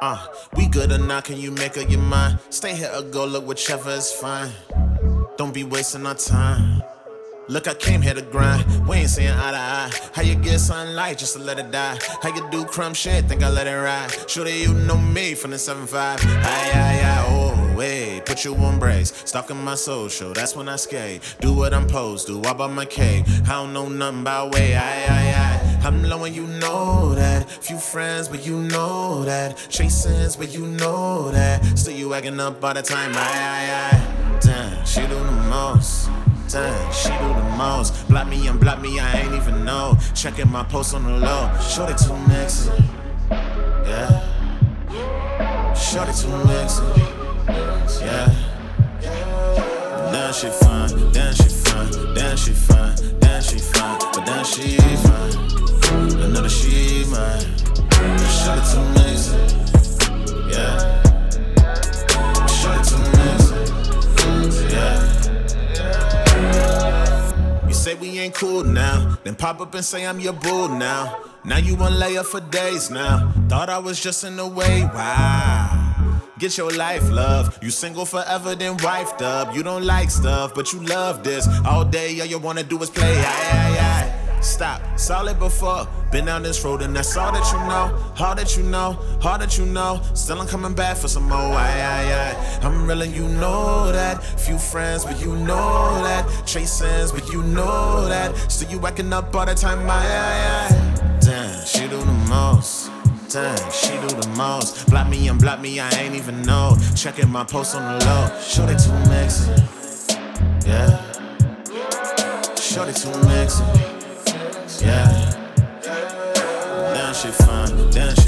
Uh, we good or not, can you make up your mind? Stay here or go, look, whichever is fine. Don't be wasting our time. Look, I came here to grind. We ain't saying eye to eye. How you get sunlight just to let it die? How you do crumb shit? Think I let it ride? Surely you know me from the 7-5. Aye, aye, aye, oh, wait. Put you on brace. Stalking my social, that's when I skate. Do what I'm posed, to, walk by my cave. I don't know nothing about way. Aye, aye, aye. I'm low and you know that. Few friends, but you know that. Chasing, but you know that. Still you acting up all the time. I, aye, aye. Damn, she do the most. Damn, she do the most. Block me and block me, I ain't even know. Checking my post on the low. Shorty too mixxy. Yeah. Shorty too mixxy. Yeah. Damn, she fine. Damn, she fine. Damn, she fine. Damn, she fine. But then she say we ain't cool now, then pop up and say I'm your boo now. Now you want lay up for days now. Thought I was just in the way, wow. Get your life, love. You single forever, then wifed up. You don't like stuff, but you love this. All day, all you wanna do is play. Stop, it before. Been down this road, and that's all that you know. All that you know, all that you know. Still, I'm coming back for some more. Aye, aye, aye. I'm real, you know that. Few friends, but you know that. Chasing, but you know that. Still, you whacking up all the time. Aye, aye, aye. Damn, she do the most. Damn, she do the most. Block me and block me, I ain't even know. Checking my post on the low. Shorty too mixxy. Yeah. Shorty too mixxy. Yeah. Damn, she fine. Damn, she